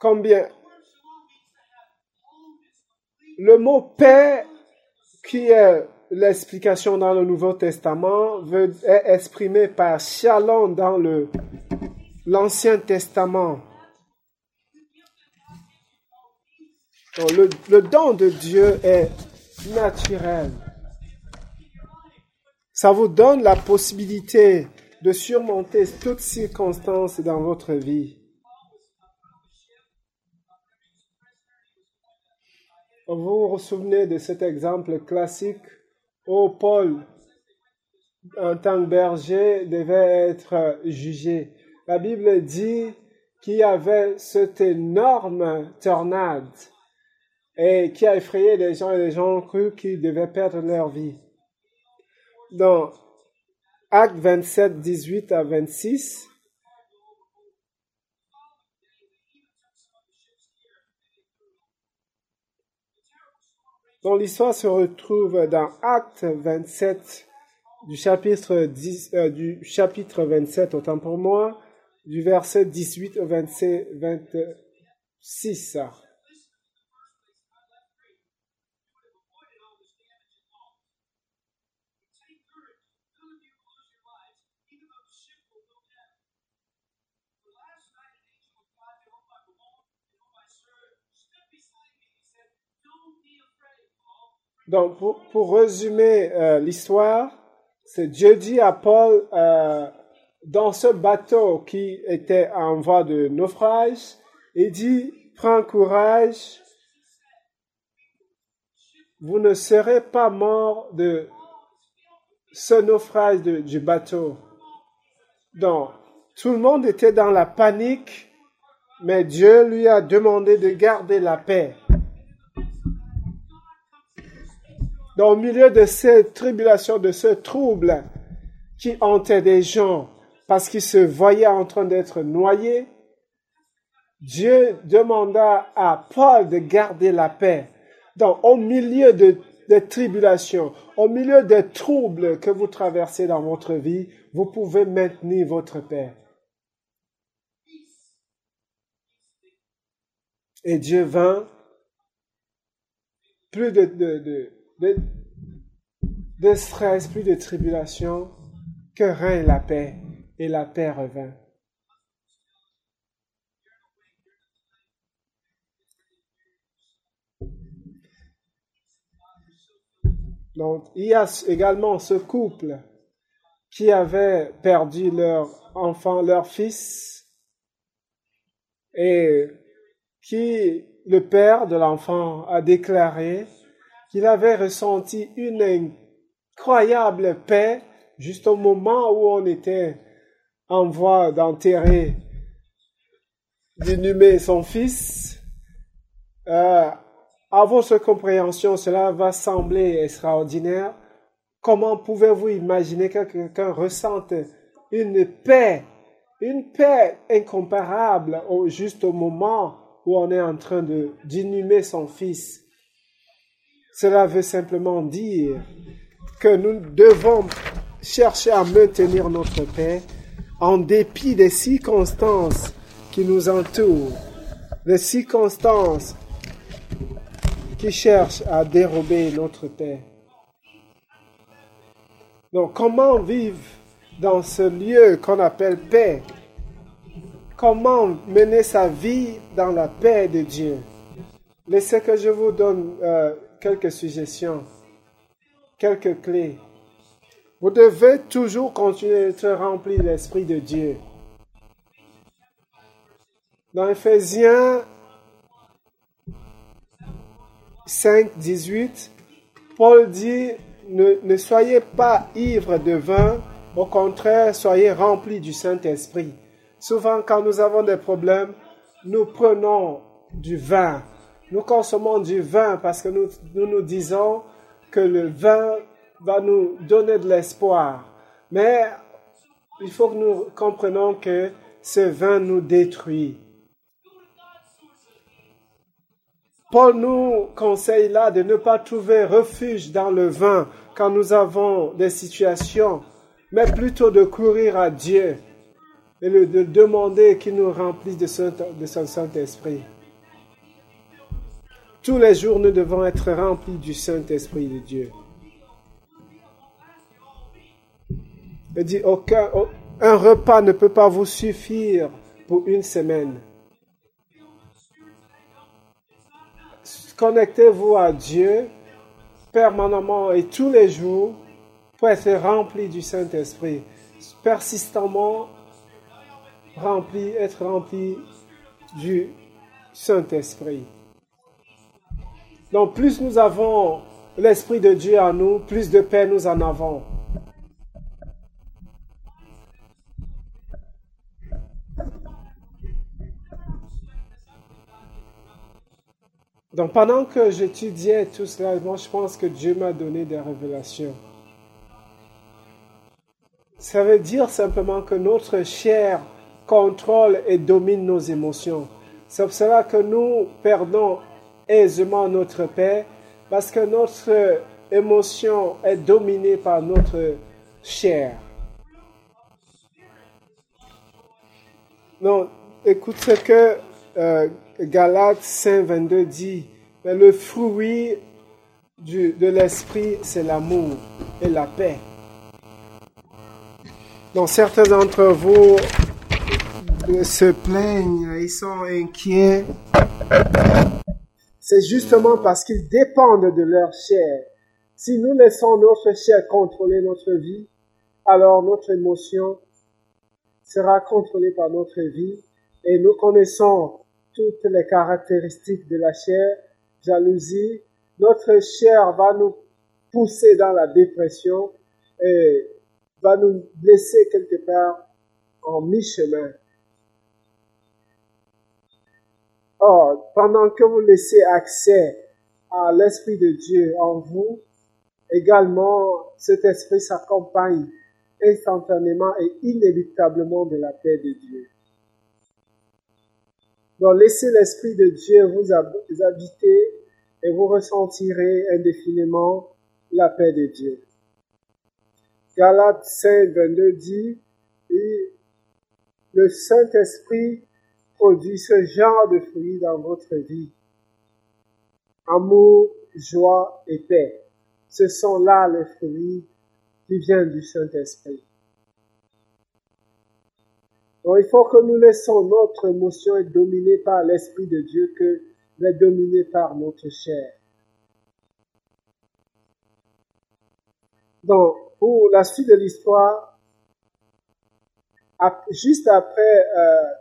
combien? Le mot paix, qui est l'explication dans le Nouveau Testament, est exprimé par shalom dans le, l'Ancien Testament. le, le don de Dieu est naturel. Ça vous donne la possibilité de surmonter toutes circonstances dans votre vie. Vous vous souvenez de cet exemple classique où Paul, en tant que berger, devait être jugé. La Bible dit qu'il y avait cette énorme tornade et qui a effrayé les gens et les gens ont cru qu'ils devaient perdre leur vie. Dans Acte 27, 18 à 26, dont l'histoire se retrouve dans Acte 27 du chapitre, 10, euh, du chapitre 27, autant pour moi, du verset 18 au verset 26. Donc, pour, résumer euh, l'histoire, c'est Dieu dit à Paul, euh, dans ce bateau qui était en voie de naufrage, il dit, prends courage, vous ne serez pas mort de ce naufrage du bateau. Donc, tout le monde était dans la panique, mais Dieu lui a demandé de garder la paix. Dans le milieu de cette tribulation, de ce trouble qui hantait des gens parce qu'ils se voyaient en train d'être noyés, Dieu demanda à Paul de garder la paix. Donc, au milieu de, tribulations, au milieu des troubles que vous traversez dans votre vie, vous pouvez maintenir votre paix. Et Dieu vint, plus de, stress, plus de tribulation, que règne la paix, et la paix revint. Donc, il y a également ce couple qui avait perdu leur enfant, leur fils, et qui, le père de l'enfant, a déclaré qu'il avait ressenti une incroyable paix juste au moment où on était en voie d'enterrer, d'inhumer son fils. Euh, à votre compréhension, cela va sembler extraordinaire. Comment pouvez-vous imaginer que quelqu'un ressente une paix, une paix incomparable au, juste au moment où on est en train d'inhumer son fils? Cela veut simplement dire que nous devons chercher à maintenir notre paix en dépit des circonstances qui nous entourent, des circonstances qui cherchent à dérober notre paix. Donc, comment vivre dans ce lieu qu'on appelle paix? Comment mener sa vie dans la paix de Dieu? Laissez que je vous donne euh, quelques suggestions, quelques clés. Vous devez toujours continuer d'être rempli de l'Esprit de Dieu. Dans Ephésiens 5, 18, Paul dit, ne, ne soyez pas ivres de vin, au contraire, soyez remplis du Saint-Esprit. Souvent, quand nous avons des problèmes, nous prenons du vin nous consommons du vin parce que nous, nous disons que le vin va nous donner de l'espoir. Mais il faut que nous comprenions que ce vin nous détruit. Paul nous conseille là de ne pas trouver refuge dans le vin quand nous avons des situations, mais plutôt de courir à Dieu et de demander qu'il nous remplisse de son, Saint-Esprit. Tous les jours, nous devons être remplis du Saint-Esprit de Dieu. Il dit, aucun, un repas ne peut pas vous suffire pour une semaine. Connectez-vous à Dieu permanemment et tous les jours pour être rempli du Saint-Esprit. Persistamment rempli, être rempli du Saint-Esprit. Donc plus nous avons l'Esprit de Dieu en nous, plus de paix nous en avons. Donc pendant que j'étudiais tout cela, moi je pense que Dieu m'a donné des révélations. Ça veut dire simplement que notre chair contrôle et domine nos émotions. C'est pour cela que nous perdons aisément notre paix parce que notre émotion est dominée par notre chair. Non, écoute ce que euh, Galates 5, 22 dit, mais le fruit du, de l'esprit, c'est l'amour et la paix. Donc certains d'entre vous se plaignent, ils sont inquiets. C'est justement parce qu'ils dépendent de leur chair. Si nous laissons notre chair contrôler notre vie, alors notre émotion sera contrôlée par notre vie et nous connaissons toutes les caractéristiques de la chair, jalousie, notre chair va nous pousser dans la dépression et va nous blesser quelque part en mi-chemin. Or, pendant que vous laissez accès à l'Esprit de Dieu en vous, également cet Esprit s'accompagne instantanément et inéluctablement de la paix de Dieu. Donc laissez l'Esprit de Dieu vous habiter et vous ressentirez indéfiniment la paix de Dieu. Galates 5, 22 dit, le Saint-Esprit produit ce genre de fruits dans votre vie. Amour, joie et paix. Ce sont là les fruits qui viennent du Saint-Esprit. Donc il faut que nous laissons notre émotion être dominée par l'Esprit de Dieu que d'être dominée par notre chair. Donc, pour la suite de l'histoire, juste après euh,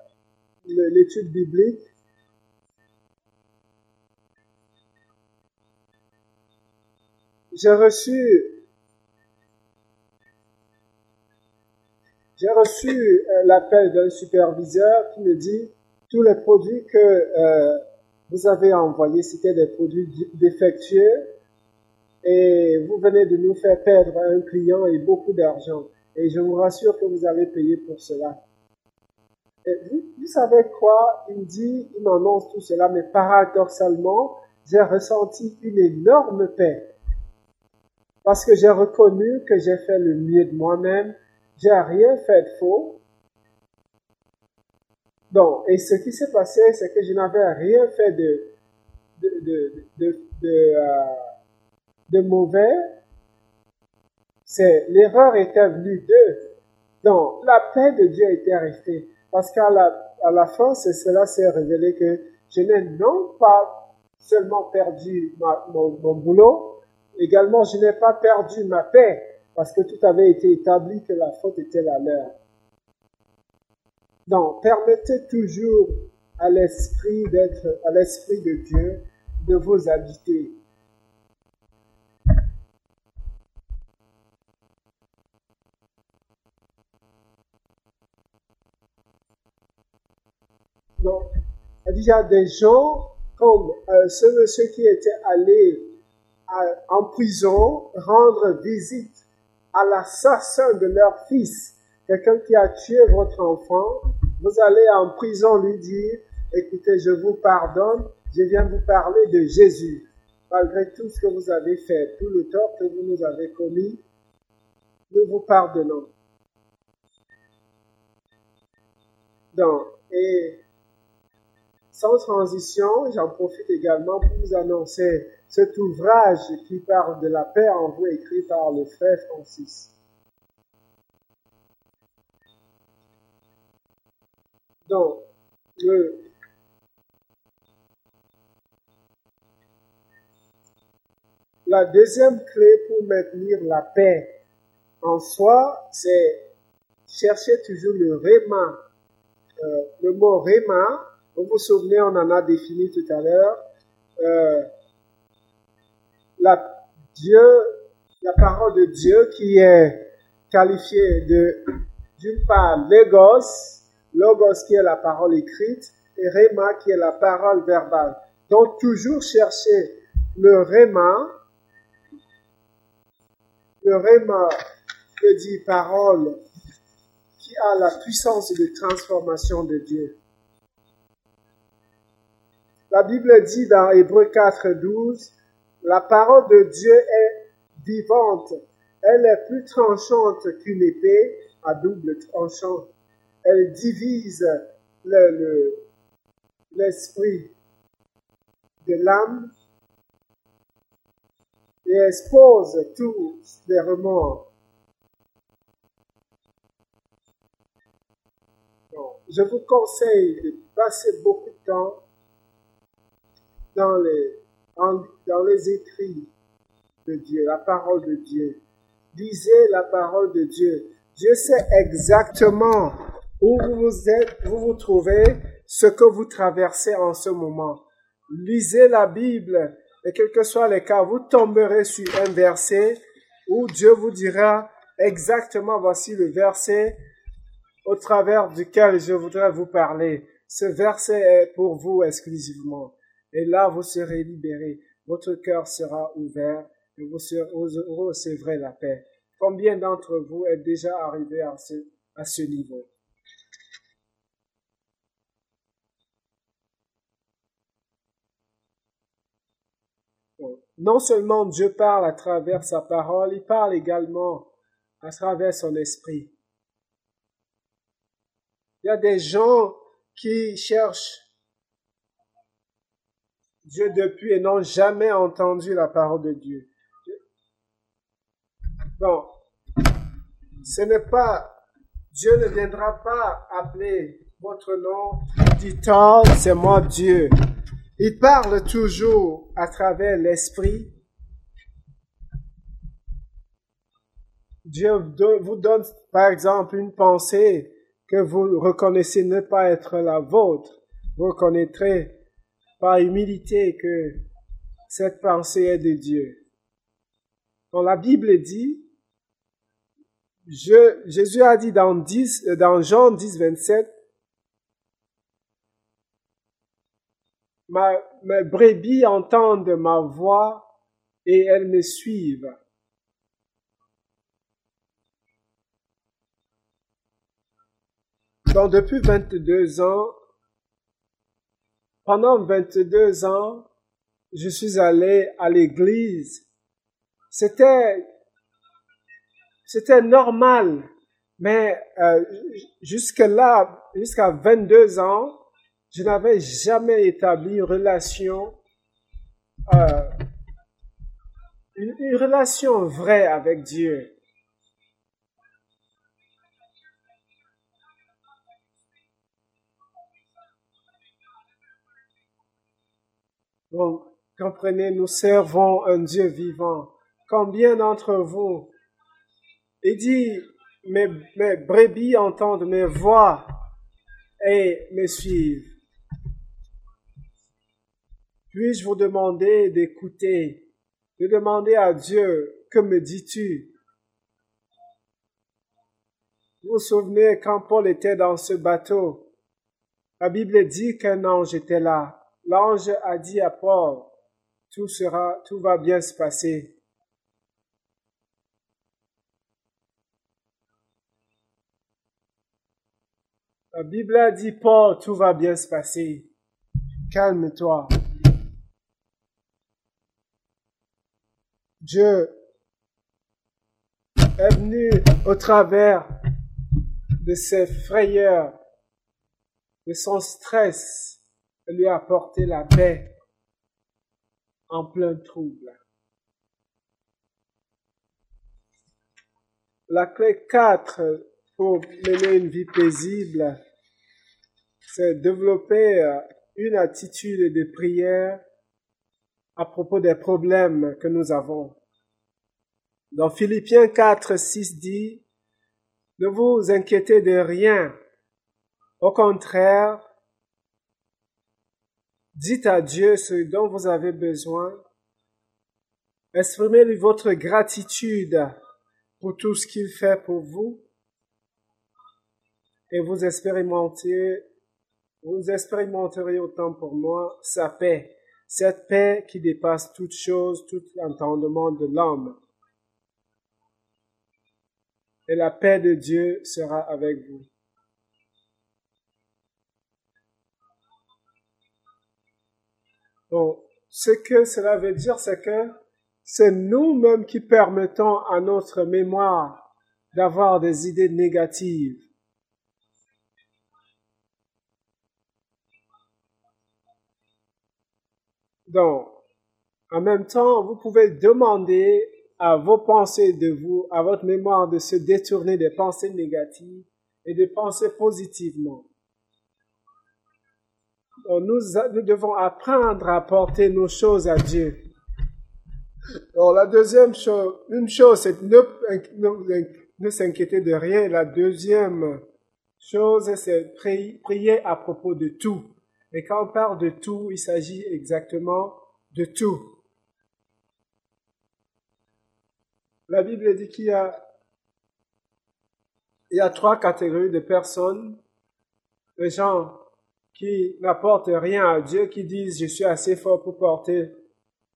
l'étude biblique, j'ai reçu J'ai reçu euh, l'appel d'un superviseur qui me dit tous les produits que euh, vous avez envoyés, c'était des produits défectueux et vous venez de nous faire perdre un client et beaucoup d'argent. Et je vous rassure que vous allez payer pour cela. Vous, savez quoi? Il me dit, il m'annonce tout cela, mais paradoxalement, j'ai ressenti une énorme paix. Parce que j'ai reconnu que j'ai fait le mieux de moi-même j'ai rien fait de faux. Donc, et ce qui s'est passé, c'est que je n'avais rien fait de, de, de, de, de, euh, mauvais. C'est, l'erreur était venue d'eux. Donc, la paix de Dieu était restée. Parce qu'à la, à la fin, cela s'est révélé que je n'ai non pas seulement perdu mon, mon boulot, également je n'ai pas perdu ma paix parce que tout avait été établi que la faute était la leur. Donc, permettez toujours à l'esprit d'être, à l'esprit de Dieu de vous habiter. Il y a des gens comme euh, ce monsieur qui était allé en prison rendre visite à l'assassin de leur fils, quelqu'un qui a tué votre enfant, vous allez en prison lui dire, écoutez, je vous pardonne, je viens vous parler de Jésus. Malgré tout ce que vous avez fait, tout le tort que vous nous avez commis, nous vous pardonnons. Donc, et sans transition, j'en profite également pour vous annoncer cet ouvrage qui parle de la paix en vous, écrit par le frère Francis. Donc, la deuxième clé pour maintenir la paix en soi, c'est chercher toujours le réma. Euh, le mot réma, vous vous souvenez, on en a défini tout à l'heure. Euh, la parole de Dieu qui est qualifiée de, d'une part, logos, logos qui est la parole écrite, et réma qui est la parole verbale. Donc, toujours chercher le réma, le réma veut dire parole qui a la puissance de transformation de Dieu. La Bible dit dans Hébreu 4, 12, la parole de Dieu est vivante. Elle est plus tranchante qu'une épée à double tranchant. Elle divise le, l'esprit de l'âme et expose tous les remords. je vous conseille de passer beaucoup de temps dans les, dans les écrits de Dieu, la parole de Dieu. Lisez la parole de Dieu. Dieu sait exactement où vous êtes, vous vous trouvez, ce que vous traversez en ce moment. Lisez la Bible et quel que soit les cas, vous tomberez sur un verset où Dieu vous dira exactement voici le verset au travers duquel je voudrais vous parler. Ce verset est pour vous exclusivement. Et là, vous serez libérés. Votre cœur sera ouvert et vous recevrez la paix. Combien d'entre vous êtes déjà arrivés à ce, à ce niveau? Non seulement Dieu parle à travers sa parole, il parle également à travers son esprit. Il y a des gens qui cherchent Dieu depuis et n'ont jamais entendu la parole de Dieu. Bon, ce n'est pas, Dieu ne viendra pas appeler votre nom, dit tant, c'est moi Dieu. Il parle toujours à travers l'esprit. Dieu vous donne, par exemple, une pensée que vous reconnaissez ne pas être la vôtre, vous reconnaîtrez par humilité que cette pensée est de Dieu. Quand la Bible dit, je, Jésus a dit dans, 10, dans Jean 10, 27, ma, mes brebis entendent ma voix et elles me suivent. Donc, depuis 22 ans, pendant 22 ans, je suis allé à l'église. C'était, c'était normal. Mais euh, jusque là, jusqu'à 22 ans, je n'avais jamais établi une relation, euh, une relation vraie avec Dieu. Donc, comprenez, nous servons un Dieu vivant. Combien d'entre vous, il dit, mes, mes brebis entendent mes voix et me suivent. Puis-je vous demander d'écouter, de demander à Dieu, que me dis-tu? Vous vous souvenez quand Paul était dans ce bateau, la Bible dit qu'un ange était là l'ange a dit à Paul, tout sera, tout va bien se passer. La Bible a dit, Paul, tout va bien se passer. Calme-toi. Dieu est venu au travers de ses frayeurs de son stress lui a apporté la paix en plein trouble. La clé 4 pour mener une vie paisible, c'est développer euh, une attitude de prière à propos des problèmes que nous avons. Dans Philippiens 4, 6 dit, ne vous inquiétez de rien. Au contraire, dites à Dieu ce dont vous avez besoin. Exprimez-lui votre gratitude pour tout ce qu'il fait pour vous. Et vous expérimentez, vous expérimenterez autant pour moi sa paix, cette paix qui dépasse toute chose, tout entendement de l'homme. Et la paix de Dieu sera avec vous. Donc, ce que cela veut dire, c'est que c'est nous-mêmes qui permettons à notre mémoire d'avoir des idées négatives. Donc, en même temps, vous pouvez demander à vos pensées de vous, à votre mémoire de se détourner des pensées négatives et de penser positivement. Donc, nous, devons apprendre à porter nos choses à Dieu. Alors, la deuxième chose, une chose, c'est ne, ne, ne s'inquiéter de rien. La deuxième chose, c'est prier à propos de tout. Et quand on parle de tout, il s'agit exactement de tout. La Bible dit qu'il y a, il y a trois catégories de personnes. Les gens qui n'apportent rien à Dieu, qui disent je suis assez fort pour porter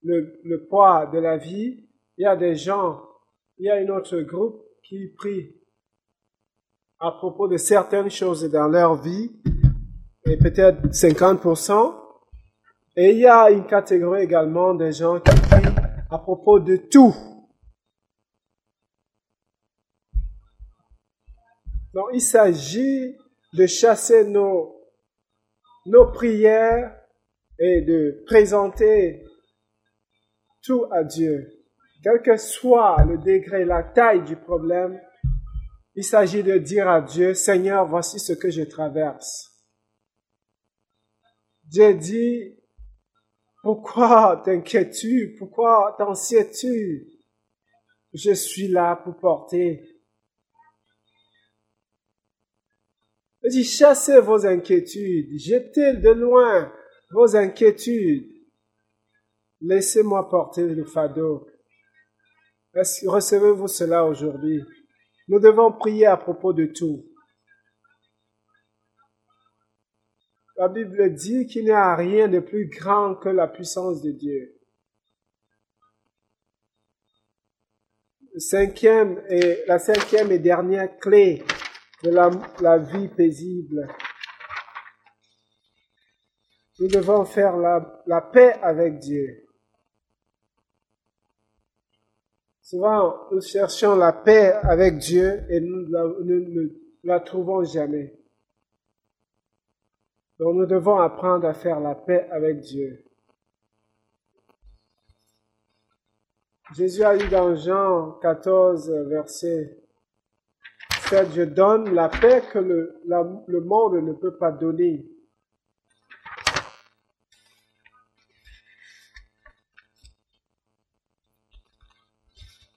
le, poids de la vie. Il y a des gens, il y a un autre groupe qui prie à propos de certaines choses dans leur vie, et peut-être 50%. Et il y a une catégorie également des gens qui prient à propos de tout. Donc il s'agit de chasser nos, nos prières et de présenter tout à Dieu. Quel que soit le degré, la taille du problème, il s'agit de dire à Dieu, Seigneur, voici ce que je traverse. Dieu dit, pourquoi t'inquiètes-tu? Pourquoi t'anxies-tu? Je suis là pour porter. Il dit, chassez vos inquiétudes, jetez de loin vos inquiétudes. Laissez-moi porter le fardeau. Recevez-vous cela aujourd'hui? Nous devons prier à propos de tout. La Bible dit qu'il n'y a rien de plus grand que la puissance de Dieu. Cinquième et, la cinquième et dernière clé de la, vie paisible. Nous devons faire la, la paix avec Dieu. Souvent, nous cherchons la paix avec Dieu et nous ne la, trouvons jamais. Donc nous devons apprendre à faire la paix avec Dieu. Jésus a dit dans Jean 14, verset 7, je donne la paix que le, le monde ne peut pas donner.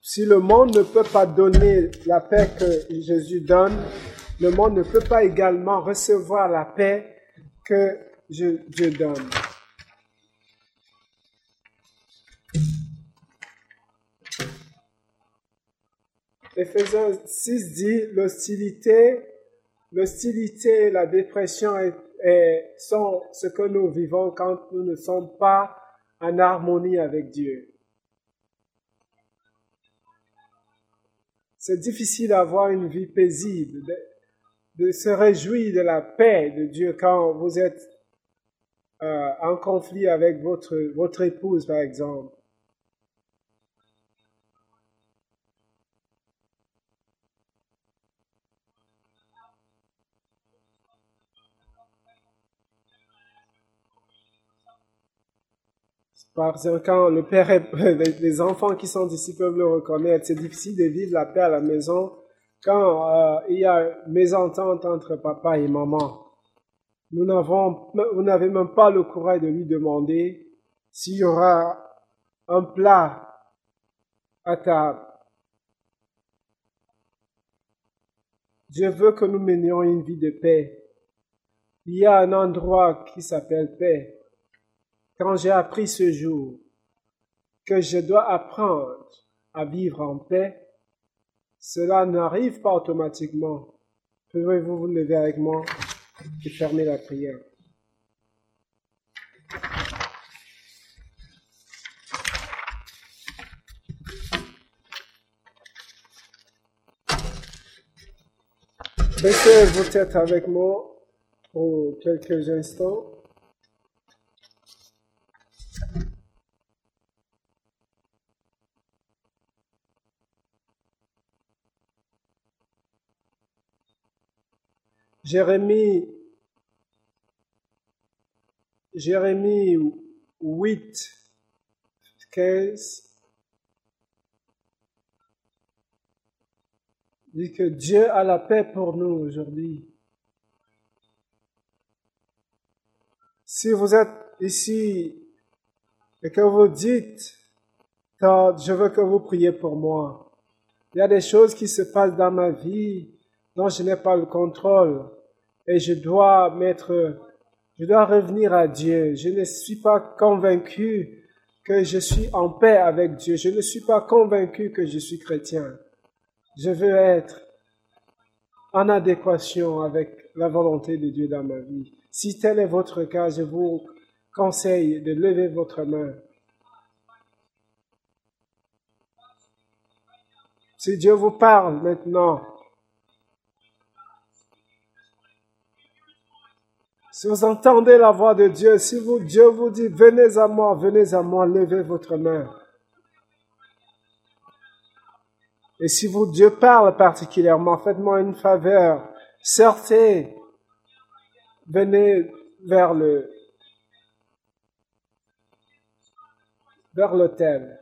Si le monde ne peut pas donner la paix que Jésus donne, le monde ne peut pas également recevoir la paix que Dieu donne. Ephésiens 6 dit l'hostilité, l'hostilité la dépression sont ce que nous vivons quand nous ne sommes pas en harmonie avec Dieu. C'est difficile d'avoir une vie paisible, de, se réjouir de la paix de Dieu quand vous êtes euh, en conflit avec votre, votre épouse, par exemple. Parce que quand le père est, les enfants qui sont ici peuvent le reconnaître, c'est difficile de vivre la paix à la maison quand euh, il y a mésentente entre papa et maman. Nous n'avons, vous n'avez même pas le courage de lui demander s'il y aura un plat à table. Je veux que nous menions une vie de paix. Il y a un endroit qui s'appelle paix. Quand j'ai appris ce jour que je dois apprendre à vivre en paix, cela n'arrive pas automatiquement. Pouvez-vous vous lever avec moi et fermer la prière? Baissez vos têtes avec moi pour quelques instants. Jérémie, Jérémie 8, 15 dit que Dieu a la paix pour nous aujourd'hui. Si vous êtes ici et que vous dites, je veux que vous priez pour moi. Il y a des choses qui se passent dans ma vie dont je n'ai pas le contrôle et je dois mettre, je dois revenir à Dieu. Je ne suis pas convaincu que je suis en paix avec Dieu. Je ne suis pas convaincu que je suis chrétien. Je veux être en adéquation avec la volonté de Dieu dans ma vie. Si tel est votre cas, je vous conseille de lever votre main. Si Dieu vous parle maintenant, si vous entendez la voix de Dieu, si vous, Dieu vous dit, venez à moi, venez à moi, levez votre main. Et si vous, Dieu parle particulièrement, faites-moi une faveur. Sortez, venez vers le, vers l'autel.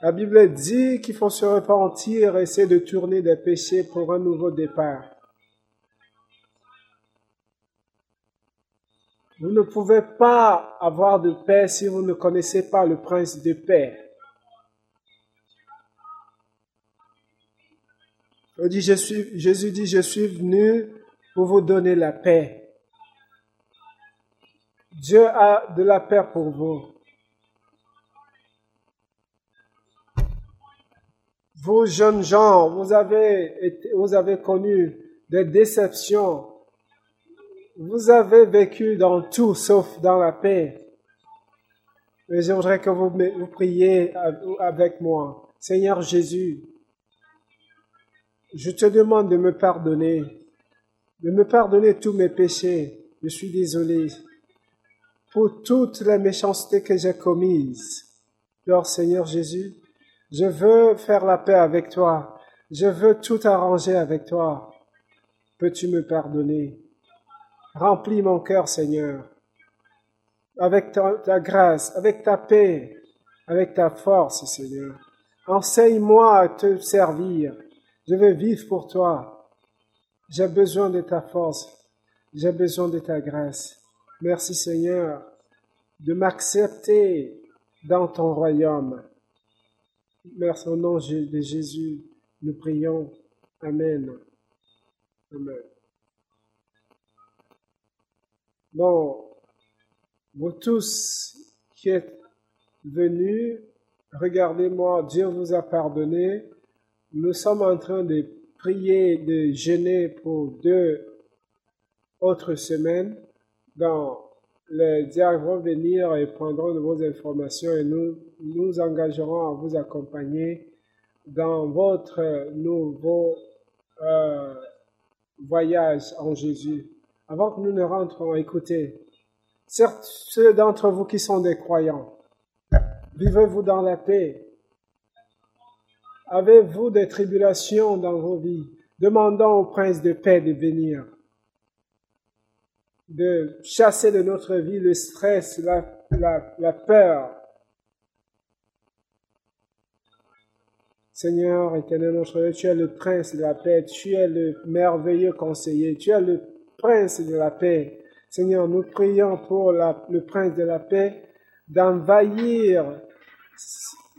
La Bible dit qu'il faut se repentir et essayer de tourner des péchés pour un nouveau départ. Vous ne pouvez pas avoir de paix si vous ne connaissez pas le prince de paix. Jésus dit, je suis venu pour vous donner la paix. Dieu a de la paix pour vous. Vous, jeunes gens, vous avez, connu des déceptions, vous avez vécu dans tout sauf dans la paix. Mais j'aimerais que vous, vous priez avec moi. Seigneur Jésus, je te demande de me pardonner, de me pardonner tous mes péchés. Je suis désolé pour toutes les méchancetés que j'ai commises. Seigneur Jésus, je veux faire la paix avec toi. Je veux tout arranger avec toi. Peux-tu me pardonner? Remplis mon cœur, Seigneur, avec ta, grâce, avec ta paix, avec ta force, Seigneur. Enseigne-moi à te servir. Je veux vivre pour toi. J'ai besoin de ta force. J'ai besoin de ta grâce. Merci, Seigneur, de m'accepter dans ton royaume. Merci au nom de Jésus. Nous prions. Amen. Amen. Bon, vous tous qui êtes venus, regardez-moi, Dieu vous a pardonné. Nous sommes en train de prier, de jeûner pour deux autres semaines. Dans les diacres vont venir et prendront de vos informations et nous nous engagerons à vous accompagner dans votre nouveau euh, voyage en Jésus avant que nous ne rentrons, écoutez, certes, ceux d'entre vous qui sont des croyants, vivez-vous dans la paix? Avez-vous des tribulations dans vos vies? Demandons au prince de paix de venir. De chasser de notre vie le stress, la, la, la peur. Seigneur éternel notre Dieu, tu es le prince de la paix, tu es le merveilleux conseiller, tu es le prince de la paix. Seigneur, nous prions pour le prince de la paix d'envahir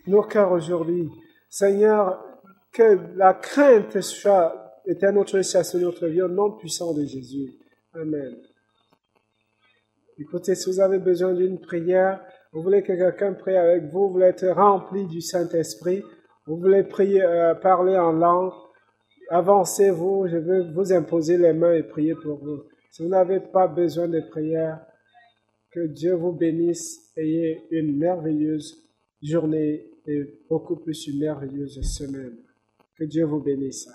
nos cœurs aujourd'hui. Seigneur, que la crainte soit éternelle notre chasse notre vie au nom puissant de Jésus. Amen. Écoutez, si vous avez besoin d'une prière, vous voulez que quelqu'un prie avec vous, vous voulez être rempli du Saint-Esprit, vous voulez euh, parler en langue, avancez-vous, je vais vous imposer les mains et prier pour vous. Si vous n'avez pas besoin de prière, que Dieu vous bénisse, ayez une merveilleuse journée et beaucoup plus une merveilleuse semaine. Que Dieu vous bénisse.